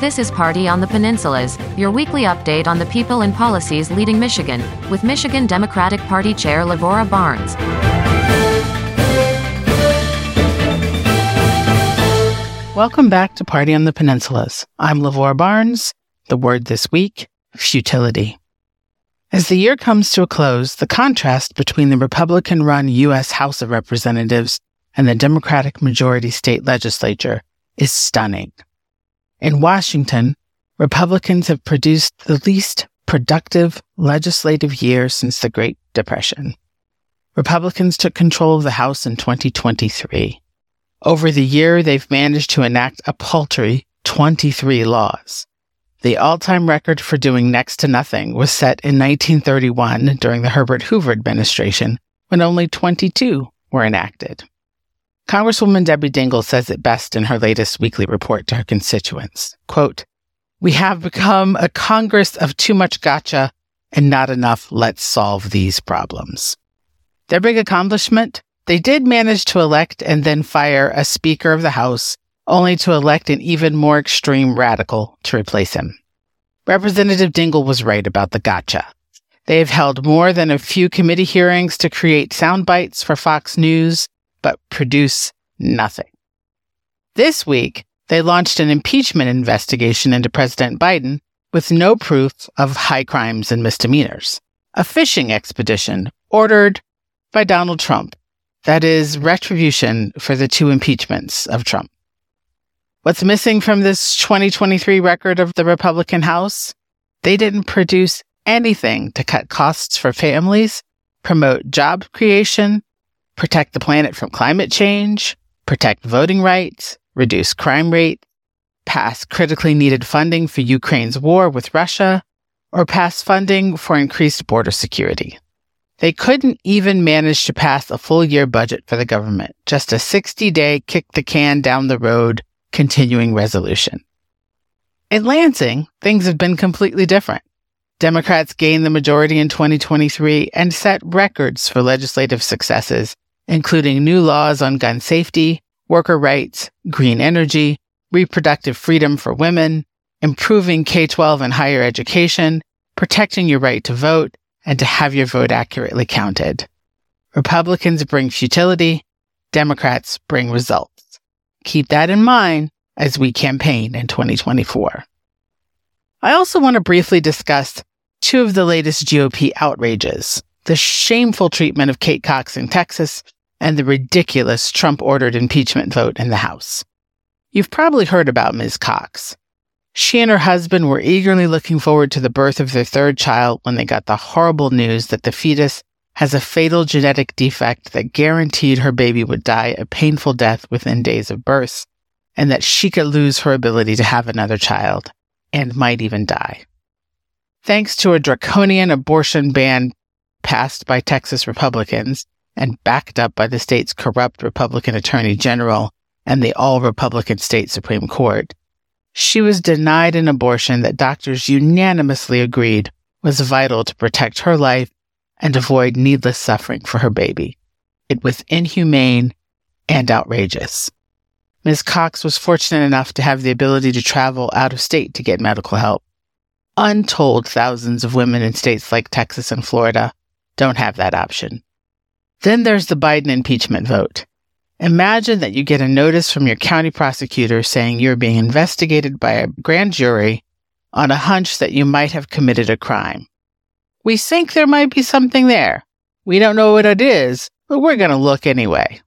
This is Party on the Peninsulas, your weekly update on the people and policies leading Michigan, with Michigan Democratic Party Chair Lavora Barnes. Welcome back to Party on the Peninsulas. I'm Lavora Barnes. The word this week futility. As the year comes to a close, the contrast between the Republican run U.S. House of Representatives and the Democratic majority state legislature is stunning. In Washington, Republicans have produced the least productive legislative year since the Great Depression. Republicans took control of the House in 2023. Over the year, they've managed to enact a paltry 23 laws. The all-time record for doing next to nothing was set in 1931 during the Herbert Hoover administration when only 22 were enacted. Congresswoman Debbie Dingell says it best in her latest weekly report to her constituents. Quote, we have become a Congress of too much gotcha and not enough let's solve these problems. Their big accomplishment? They did manage to elect and then fire a Speaker of the House, only to elect an even more extreme radical to replace him. Representative Dingell was right about the gotcha. They have held more than a few committee hearings to create sound bites for Fox News but produce nothing. This week, they launched an impeachment investigation into President Biden with no proof of high crimes and misdemeanors. A fishing expedition ordered by Donald Trump. That is retribution for the two impeachments of Trump. What's missing from this 2023 record of the Republican House? They didn't produce anything to cut costs for families, promote job creation, protect the planet from climate change, protect voting rights, reduce crime rate, pass critically needed funding for Ukraine's war with Russia, or pass funding for increased border security. They couldn't even manage to pass a full year budget for the government, just a 60 day kick the can down the road continuing resolution. In Lansing, things have been completely different. Democrats gained the majority in 2023 and set records for legislative successes including new laws on gun safety, worker rights, green energy, reproductive freedom for women, improving K 12 and higher education, protecting your right to vote, and to have your vote accurately counted. Republicans bring futility, Democrats bring results. Keep that in mind as we campaign in 2024. I also want to briefly discuss two of the latest GOP outrages the shameful treatment of Kate Cox in Texas and the ridiculous Trump ordered impeachment vote in the House. You've probably heard about Ms. Cox. She and her husband were eagerly looking forward to the birth of their third child when they got the horrible news that the fetus has a fatal genetic defect that guaranteed her baby would die a painful death within days of birth, and that she could lose her ability to have another child and might even die. Thanks to a draconian abortion ban passed by Texas Republicans, and backed up by the state's corrupt Republican Attorney General and the all Republican state Supreme Court, she was denied an abortion that doctors unanimously agreed was vital to protect her life and avoid needless suffering for her baby. It was inhumane and outrageous. Ms. Cox was fortunate enough to have the ability to travel out of state to get medical help. Untold thousands of women in states like Texas and Florida don't have that option. Then there's the Biden impeachment vote. Imagine that you get a notice from your county prosecutor saying you're being investigated by a grand jury on a hunch that you might have committed a crime. We think there might be something there. We don't know what it is, but we're going to look anyway.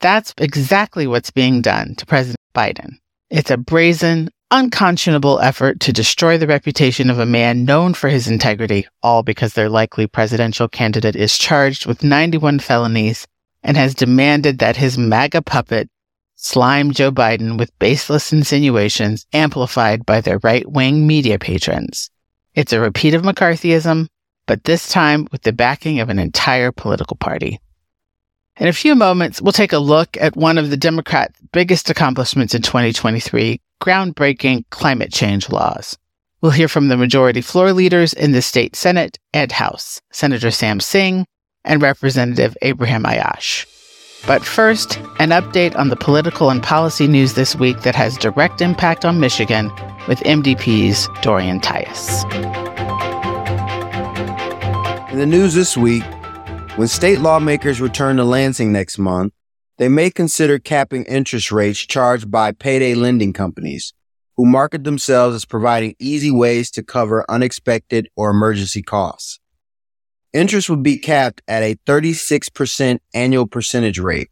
That's exactly what's being done to President Biden. It's a brazen, unconscionable effort to destroy the reputation of a man known for his integrity, all because their likely presidential candidate is charged with 91 felonies and has demanded that his MAGA puppet slime Joe Biden with baseless insinuations amplified by their right wing media patrons. It's a repeat of McCarthyism, but this time with the backing of an entire political party. In a few moments, we'll take a look at one of the Democrats' biggest accomplishments in 2023 groundbreaking climate change laws. We'll hear from the majority floor leaders in the state Senate and House, Senator Sam Singh and Representative Abraham Aiyash. But first, an update on the political and policy news this week that has direct impact on Michigan with MDP's Dorian Tyus. In the news this week, when state lawmakers return to Lansing next month, they may consider capping interest rates charged by payday lending companies who market themselves as providing easy ways to cover unexpected or emergency costs. Interest would be capped at a 36% annual percentage rate.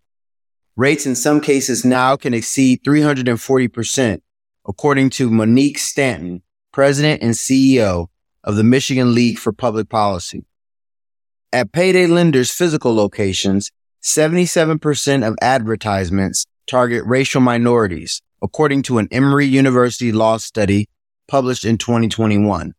Rates in some cases now can exceed 340%, according to Monique Stanton, president and CEO of the Michigan League for Public Policy. At payday lenders' physical locations, 77% of advertisements target racial minorities, according to an Emory University law study published in 2021.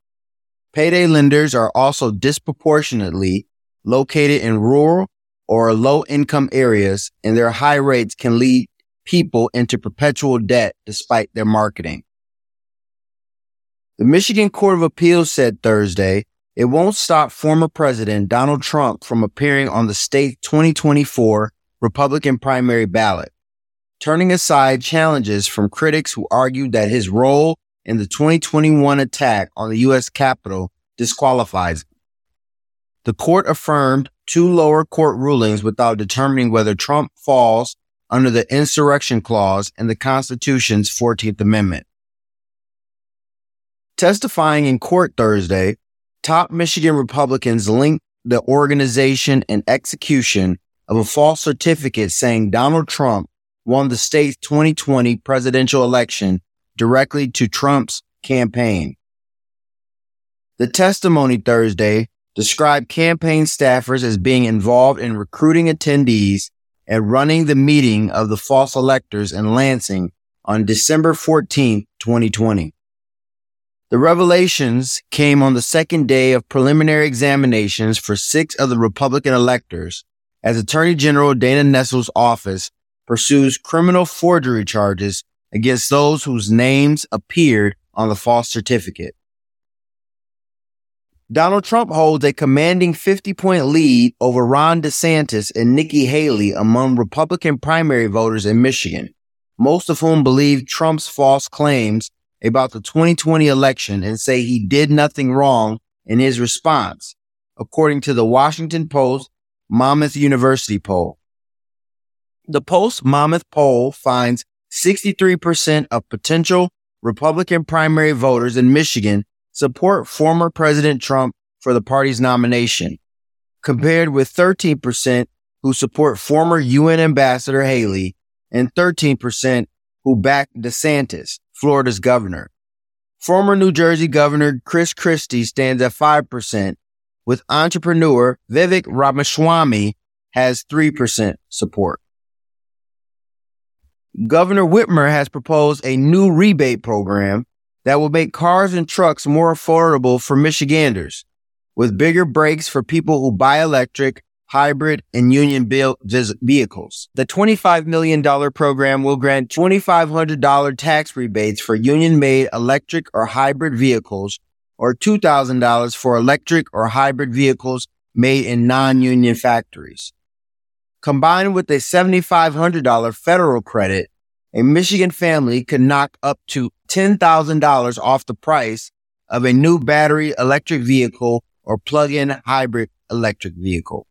Payday lenders are also disproportionately located in rural or low income areas and their high rates can lead people into perpetual debt despite their marketing. The Michigan Court of Appeals said Thursday it won't stop former President Donald Trump from appearing on the state 2024 Republican primary ballot, turning aside challenges from critics who argued that his role in the 2021 attack on the U.S. Capitol disqualifies him. The court affirmed two lower court rulings without determining whether Trump falls under the insurrection clause in the Constitution's 14th Amendment. Testifying in court Thursday, top Michigan Republicans linked the organization and execution of a false certificate saying Donald Trump won the state's 2020 presidential election directly to Trump's campaign. The testimony Thursday described campaign staffers as being involved in recruiting attendees and running the meeting of the false electors in Lansing on December 14, 2020. The revelations came on the second day of preliminary examinations for six of the Republican electors as Attorney General Dana Nessel's office pursues criminal forgery charges against those whose names appeared on the false certificate. Donald Trump holds a commanding 50 point lead over Ron DeSantis and Nikki Haley among Republican primary voters in Michigan, most of whom believe Trump's false claims about the 2020 election and say he did nothing wrong in his response, according to the Washington Post Monmouth University poll. The Post Monmouth poll finds 63% of potential Republican primary voters in Michigan support former President Trump for the party's nomination, compared with 13% who support former UN Ambassador Haley and 13% who back DeSantis, Florida's governor. Former New Jersey Governor Chris Christie stands at 5%, with entrepreneur Vivek Ramaswamy has 3% support. Governor Whitmer has proposed a new rebate program that will make cars and trucks more affordable for Michiganders, with bigger breaks for people who buy electric, hybrid, and union built vehicles. The $25 million program will grant $2,500 tax rebates for union made electric or hybrid vehicles or $2,000 for electric or hybrid vehicles made in non-union factories. Combined with a $7,500 federal credit, a Michigan family could knock up to $10,000 off the price of a new battery electric vehicle or plug-in hybrid electric vehicle.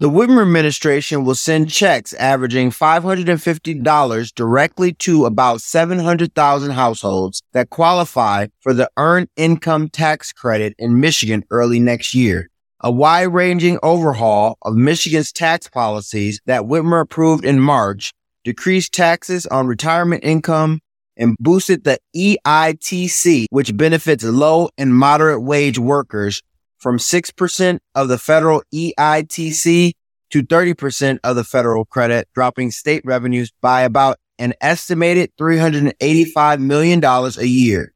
The Whitmer administration will send checks averaging $550 directly to about 700,000 households that qualify for the Earned Income Tax Credit in Michigan early next year. A wide-ranging overhaul of Michigan's tax policies that Whitmer approved in March decreased taxes on retirement income, and boosted the EITC, which benefits low and moderate wage workers from 6% of the federal EITC to 30% of the federal credit, dropping state revenues by about an estimated $385 million a year.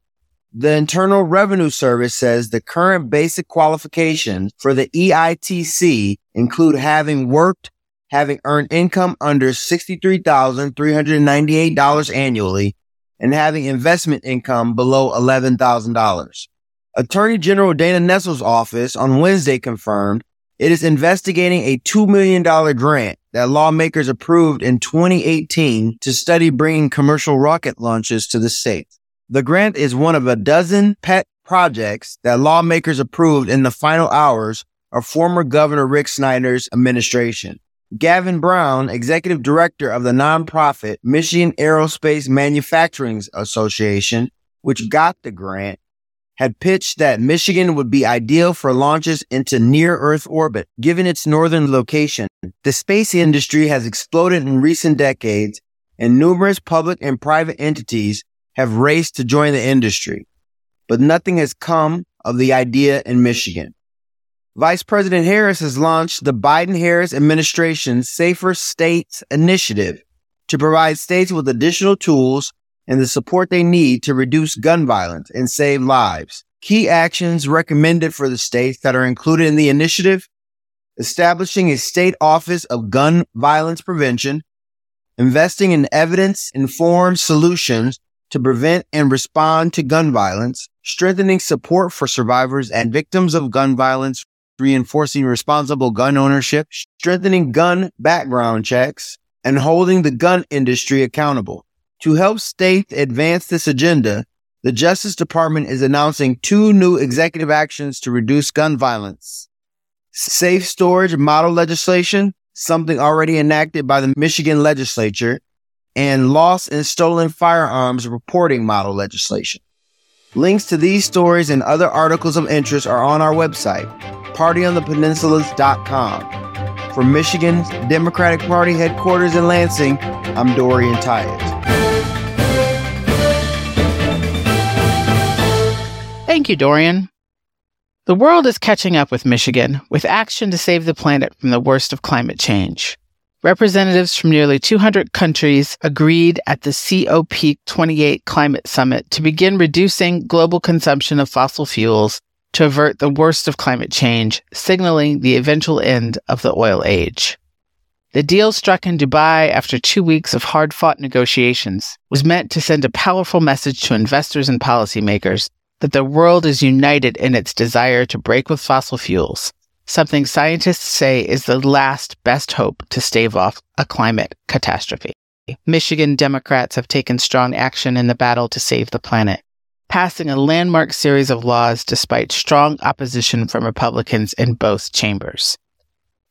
The Internal Revenue Service says the current basic qualifications for the EITC include having worked having earned income under $63,398 annually and having investment income below $11,000. Attorney General Dana Nessel's office on Wednesday confirmed it is investigating a $2 million grant that lawmakers approved in 2018 to study bringing commercial rocket launches to the state. The grant is one of a dozen pet projects that lawmakers approved in the final hours of former Governor Rick Snyder's administration. Gavin Brown, executive director of the nonprofit Michigan Aerospace Manufacturing Association, which got the grant, had pitched that Michigan would be ideal for launches into near Earth orbit, given its northern location. The space industry has exploded in recent decades, and numerous public and private entities have raced to join the industry. But nothing has come of the idea in Michigan. Vice President Harris has launched the Biden Harris administration's Safer States Initiative to provide states with additional tools and the support they need to reduce gun violence and save lives. Key actions recommended for the states that are included in the initiative? Establishing a state office of gun violence prevention, investing in evidence informed solutions to prevent and respond to gun violence, strengthening support for survivors and victims of gun violence. Reinforcing responsible gun ownership, strengthening gun background checks, and holding the gun industry accountable. To help states advance this agenda, the Justice Department is announcing two new executive actions to reduce gun violence. Safe storage model legislation, something already enacted by the Michigan legislature, and lost and stolen firearms reporting model legislation. Links to these stories and other articles of interest are on our website, partyonthepeninsulas.com. From Michigan's Democratic Party headquarters in Lansing, I'm Dorian Tyett. Thank you, Dorian. The world is catching up with Michigan with action to save the planet from the worst of climate change. Representatives from nearly 200 countries agreed at the COP28 Climate Summit to begin reducing global consumption of fossil fuels to avert the worst of climate change, signaling the eventual end of the oil age. The deal struck in Dubai after two weeks of hard fought negotiations was meant to send a powerful message to investors and policymakers that the world is united in its desire to break with fossil fuels, something scientists say is the last best hope to stave off a climate catastrophe. Michigan Democrats have taken strong action in the battle to save the planet passing a landmark series of laws despite strong opposition from Republicans in both chambers.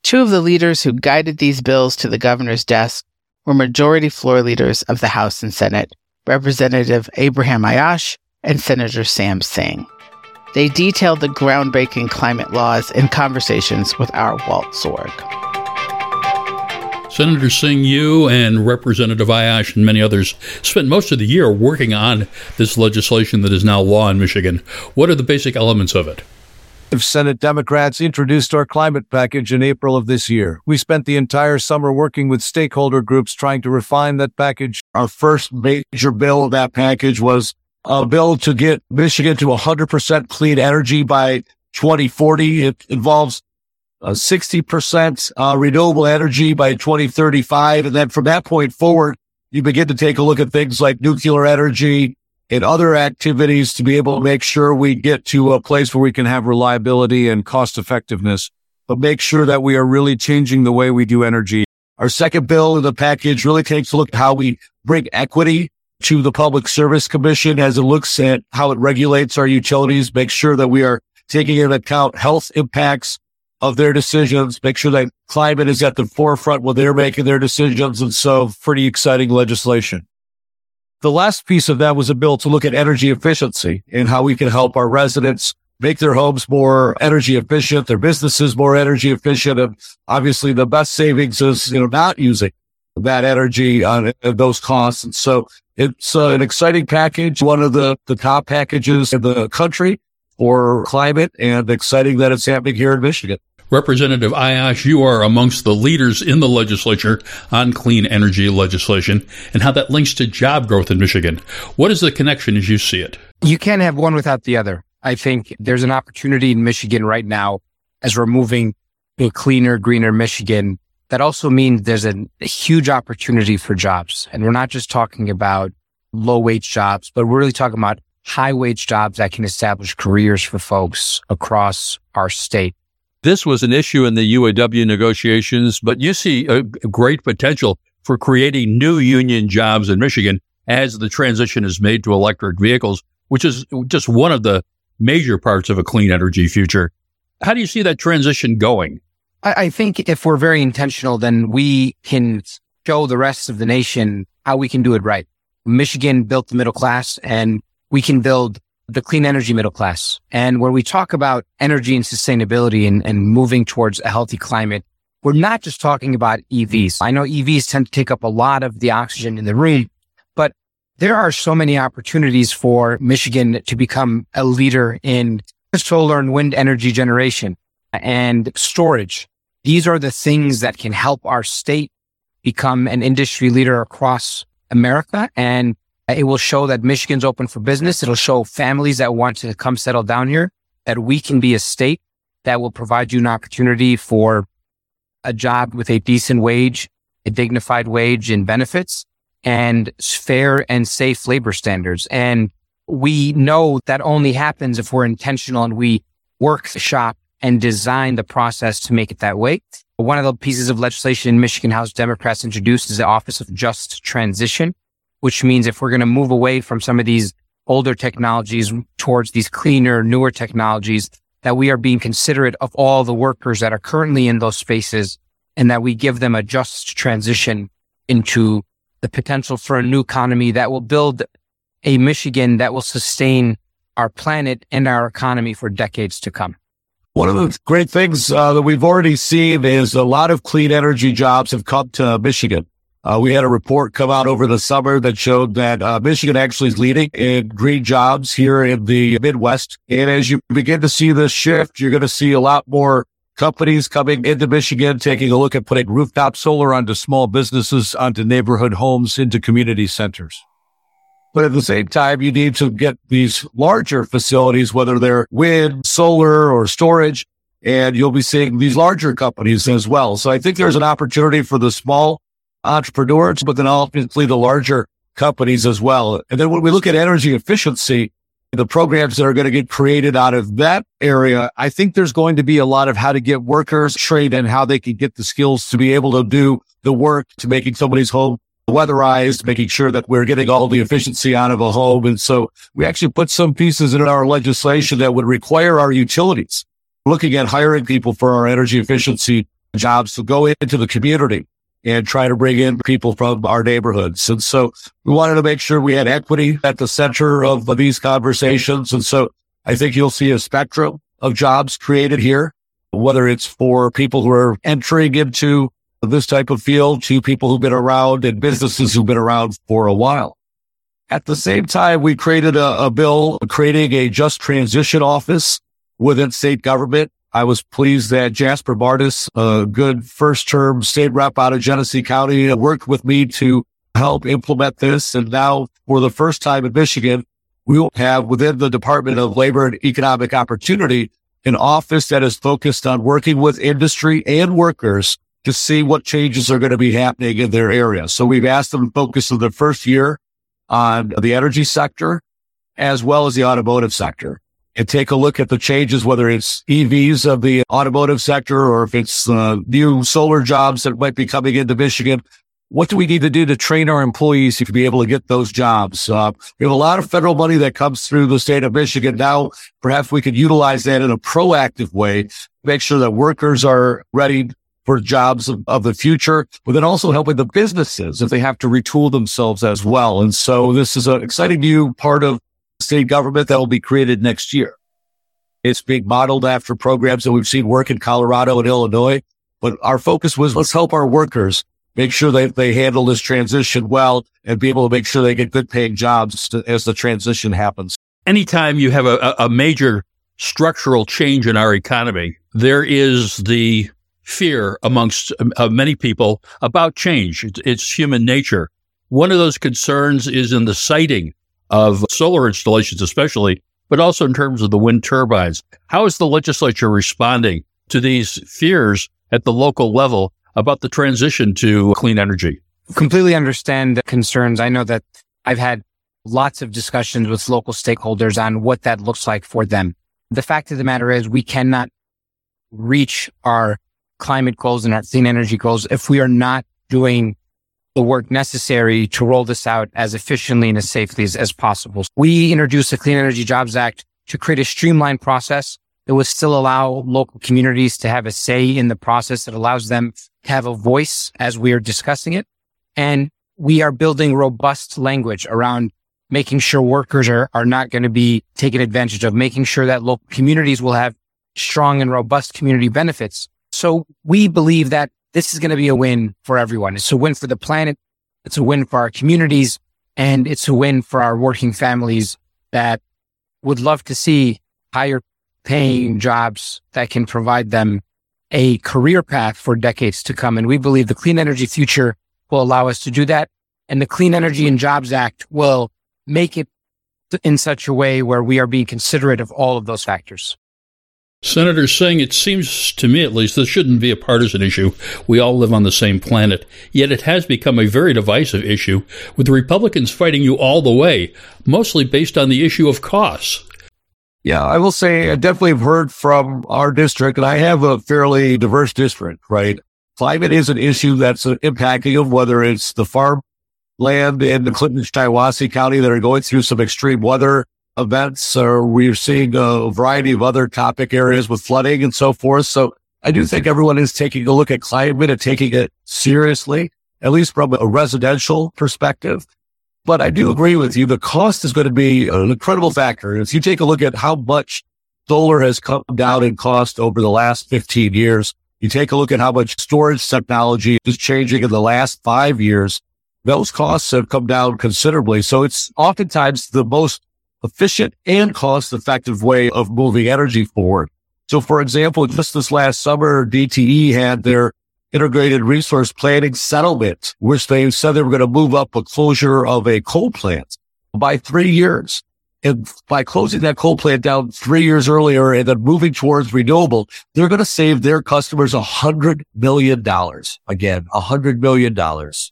Two of the leaders who guided these bills to the governor's desk were majority floor leaders of the House and Senate, Representative Abraham Aiyash and Senator Sam Singh. They detailed the groundbreaking climate laws in conversations with our Walt Sorg. Senator Singh, you and Representative Aiyash and many others spent most of the year working on this legislation that is now law in Michigan. What are the basic elements of it? Senate Democrats introduced our climate package in April of this year. We spent the entire summer working with stakeholder groups trying to refine that package. Our first major bill of that package was a bill to get Michigan to 100% clean energy by 2040. It involves uh, 60% uh, renewable energy by 2035. And then from that point forward, you begin to take a look at things like nuclear energy and other activities to be able to make sure we get to a place where we can have reliability and cost effectiveness, but make sure that we are really changing the way we do energy. Our second bill in the package really takes a look at how we bring equity to the Public Service Commission as it looks at how it regulates our utilities, make sure that we are taking into account health impacts, of their decisions, make sure that climate is at the forefront when they're making their decisions. And so pretty exciting legislation. The last piece of that was a bill to look at energy efficiency and how we can help our residents make their homes more energy efficient, their businesses more energy efficient. And obviously the best savings is, you know, not using that energy on those costs. And so it's uh, an exciting package, one of the, the top packages in the country for climate and exciting that it's happening here in Michigan. Representative Aiyash, you are amongst the leaders in the legislature on clean energy legislation and how that links to job growth in Michigan. What is the connection as you see it? You can't have one without the other. I think there's an opportunity in Michigan right now as we're moving to a cleaner, greener Michigan. That also means there's a, a huge opportunity for jobs. And we're not just talking about low wage jobs, but we're really talking about high wage jobs that can establish careers for folks across our state. This was an issue in the UAW negotiations, but you see a great potential for creating new union jobs in Michigan as the transition is made to electric vehicles, which is just one of the major parts of a clean energy future. How do you see that transition going? I, think if we're very intentional, then we can show the rest of the nation how we can do it right. Michigan built the middle class and we can build the clean energy middle class. And when we talk about energy and sustainability and, and moving towards a healthy climate, we're not just talking about EVs. I know EVs tend to take up a lot of the oxygen in the room, but there are so many opportunities for Michigan to become a leader in solar and wind energy generation and storage. These are the things that can help our state become an industry leader across America. And it will show that Michigan's open for business. It'll show families that want to come settle down here that we can be a state that will provide you an opportunity for a job with a decent wage, a dignified wage and benefits and fair and safe labor standards. And we know that only happens if we're intentional and we workshop and design the process to make it that way. One of the pieces of legislation Michigan House Democrats introduced is the Office of Just Transition, which means if we're going to move away from some of these older technologies towards these cleaner, newer technologies, that we are being considerate of all the workers that are currently in those spaces and that we give them a just transition into the potential for a new economy that will build a Michigan that will sustain our planet and our economy for decades to come. One of the great things uh, that we've already seen is a lot of clean energy jobs have come to Michigan. Uh, we had a report come out over the summer that showed that uh, Michigan actually is leading in green jobs here in the Midwest. And as you begin to see this shift, you're going to see a lot more companies coming into Michigan, taking a look at putting rooftop solar onto small businesses, onto neighborhood homes, into community centers. But at the same time, you need to get these larger facilities, whether they're wind, solar, or storage, and you'll be seeing these larger companies as well. So I think there's an opportunity for the small entrepreneurs, but then obviously the larger companies as well. And then when we look at energy efficiency, the programs that are going to get created out of that area, I think there's going to be a lot of how to get workers trained and how they can get the skills to be able to do the work to making somebody's home weatherized, making sure that we're getting all the efficiency out of a home. And so we actually put some pieces in our legislation that would require our utilities looking at hiring people for our energy efficiency jobs to go into the community and try to bring in people from our neighborhoods. And so we wanted to make sure we had equity at the center of these conversations. And so I think you'll see a spectrum of jobs created here, whether it's for people who are entering into this type of field to people who've been around and businesses who've been around for a while. At the same time, we created a, a bill creating a just transition office within state government. I was pleased that Jasper Martus, a good first term state rep out of Genesee County, uh, worked with me to help implement this. And now for the first time in Michigan, we will have within the Department of Labor and Economic Opportunity an office that is focused on working with industry and workers to see what changes are going to be happening in their area. So we've asked them to focus in the first year on the energy sector as well as the automotive sector and take a look at the changes, whether it's EVs of the automotive sector or if it's uh, new solar jobs that might be coming into Michigan. What do we need to do to train our employees to be able to get those jobs? Uh, we have a lot of federal money that comes through the state of Michigan. Now, perhaps we could utilize that in a proactive way, make sure that workers are ready for jobs of, of, the future, but then also helping the businesses if they have to retool themselves as well. And so this is an exciting new part of state government that will be created next year. It's being modeled after programs that we've seen work in Colorado and Illinois, but our focus was let's help our workers make sure that they handle this transition well and be able to make sure they get good paying jobs to, as the transition happens. Anytime you have a, a major structural change in our economy, there is the fear amongst uh, many people about change. It's, it's human nature. One of those concerns is in the siting of solar installations, especially, but also in terms of the wind turbines. How is the legislature responding to these fears at the local level about the transition to clean energy? Completely understand the concerns. I know that I've had lots of discussions with local stakeholders on what that looks like for them. The fact of the matter is we cannot reach our climate goals and our clean energy goals if we are not doing the work necessary to roll this out as efficiently and as safely as, as possible. We introduced the Clean Energy Jobs Act to create a streamlined process that will still allow local communities to have a say in the process that allows them to have a voice as we are discussing it. And we are building robust language around making sure workers are, are not going to be taken advantage of, making sure that local communities will have strong and robust community benefits. So we believe that this is going to be a win for everyone. It's a win for the planet. It's a win for our communities and it's a win for our working families that would love to see higher paying jobs that can provide them a career path for decades to come. And we believe the clean energy future will allow us to do that. And the Clean Energy and Jobs Act will make it in such a way where we are being considerate of all of those factors. Senator Singh, it seems to me at least this shouldn't be a partisan issue. We all live on the same planet. Yet it has become a very divisive issue, with the Republicans fighting you all the way, mostly based on the issue of costs. Yeah, I will say I definitely have heard from our district, and I have a fairly diverse district, right? Climate is an issue that's impacting them, whether it's the farm land in the Clinton Shiawassee County that are going through some extreme weather events, or we're seeing a variety of other topic areas with flooding and so forth. So I do think everyone is taking a look at climate and taking it seriously, at least from a residential perspective. But I do agree with you. The cost is going to be an incredible factor. If you take a look at how much solar has come down in cost over the last 15 years, you take a look at how much storage technology is changing in the last five years, those costs have come down considerably. So it's oftentimes the most efficient and cost effective way of moving energy forward. So for example, just this last summer, DTE had their integrated resource planning settlement, which they said they were going to move up a closure of a coal plant by three years. And by closing that coal plant down three years earlier and then moving towards renewable, they're going to save their customers a hundred million dollars. Again, a hundred million dollars.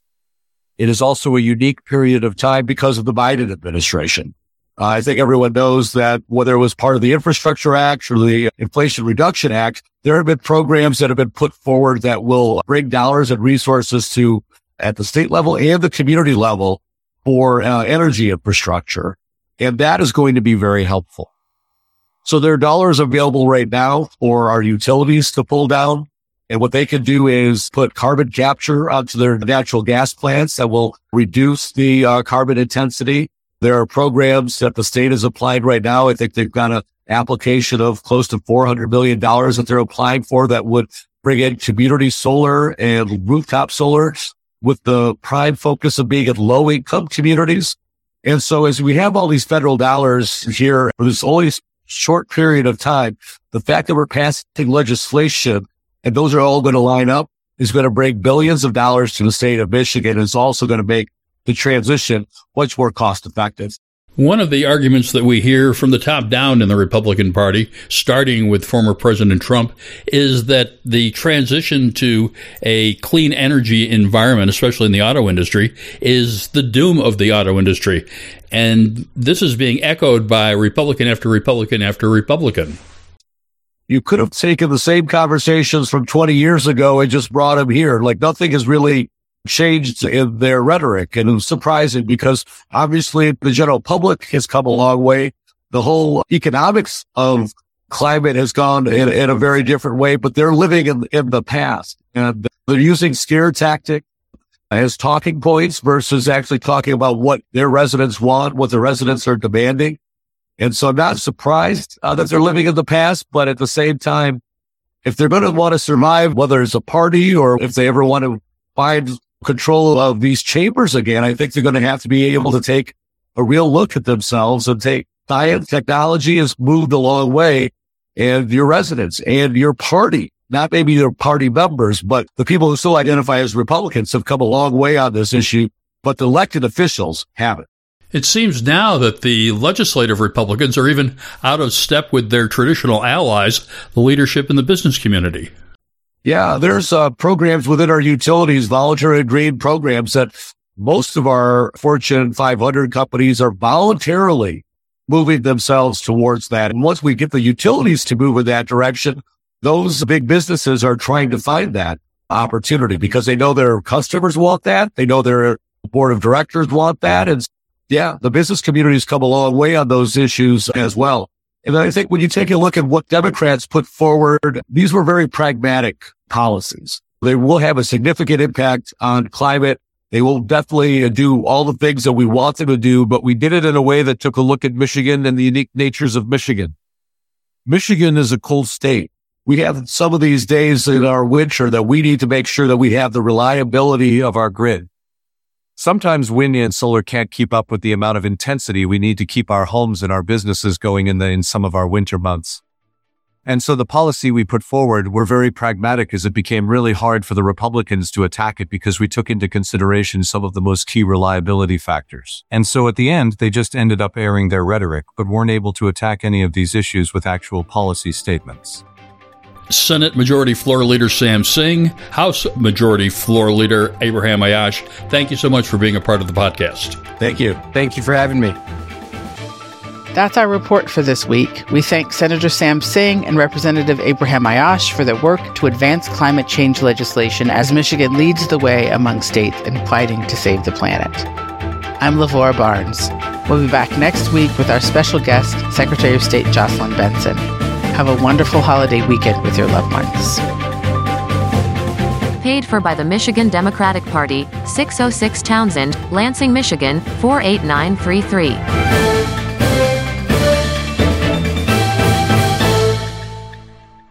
It is also a unique period of time because of the Biden administration. Uh, I think everyone knows that whether it was part of the Infrastructure Act or the Inflation Reduction Act, there have been programs that have been put forward that will bring dollars and resources to at the state level and the community level for uh, energy infrastructure. And that is going to be very helpful. So there are dollars available right now for our utilities to pull down. And what they can do is put carbon capture onto their natural gas plants that will reduce the uh, carbon intensity there are programs that the state has applied right now. I think they've got an application of close to $400 million that they're applying for that would bring in community solar and rooftop solar with the prime focus of being in low income communities. And so as we have all these federal dollars here for this only short period of time, the fact that we're passing legislation and those are all going to line up is going to bring billions of dollars to the state of Michigan. It's also going to make the transition much more cost effective. One of the arguments that we hear from the top down in the Republican Party, starting with former President Trump, is that the transition to a clean energy environment, especially in the auto industry, is the doom of the auto industry. And this is being echoed by Republican after Republican after Republican. You could have taken the same conversations from 20 years ago and just brought them here. Like nothing has really changed in their rhetoric. And it was surprising because obviously the general public has come a long way. The whole economics of climate has gone in, in a very different way, but they're living in, in the past and they're using scare tactic as talking points versus actually talking about what their residents want, what the residents are demanding. And so I'm not surprised uh, that they're living in the past, but at the same time, if they're going to want to survive, whether it's a party or if they ever want to find control of these chambers again, I think they're going to have to be able to take a real look at themselves and take science technology has moved a long way and your residents and your party, not maybe your party members, but the people who still identify as Republicans have come a long way on this issue, but the elected officials haven't. It seems now that the legislative Republicans are even out of step with their traditional allies, the leadership in the business community. Yeah, there's uh, programs within our utilities, voluntary green programs that most of our Fortune 500 companies are voluntarily moving themselves towards that. And once we get the utilities to move in that direction, those big businesses are trying to find that opportunity because they know their customers want that. They know their board of directors want that. And yeah, the business community has come a long way on those issues as well. And I think when you take a look at what Democrats put forward, these were very pragmatic policies. They will have a significant impact on climate. They will definitely uh, do all the things that we want them to do, but we did it in a way that took a look at Michigan and the unique natures of Michigan. Michigan is a cold state. We have some of these days in our winter that we need to make sure that we have the reliability of our grid. Sometimes wind and solar can't keep up with the amount of intensity we need to keep our homes and our businesses going in the in some of our winter months. And so the policy we put forward were very pragmatic as it became really hard for the Republicans to attack it because we took into consideration some of the most key reliability factors. And so at the end, they just ended up airing their rhetoric, but weren't able to attack any of these issues with actual policy statements. Senate Majority Floor Leader Sam Singh, House Majority Floor Leader Abraham Aiyash, thank you so much for being a part of the podcast. Thank you. Thank you for having me. That's our report for this week. We thank Senator Sam Singh and Representative Abraham Aiyash for their work to advance climate change legislation as Michigan leads the way among states in fighting to save the planet. I'm Lavora Barnes. We'll be back next week with our special guest, Secretary of State Jocelyn Benson. Have a wonderful holiday weekend with your loved ones. Paid for by the Michigan Democratic Party, 606 Townsend, Lansing, Michigan, 48933.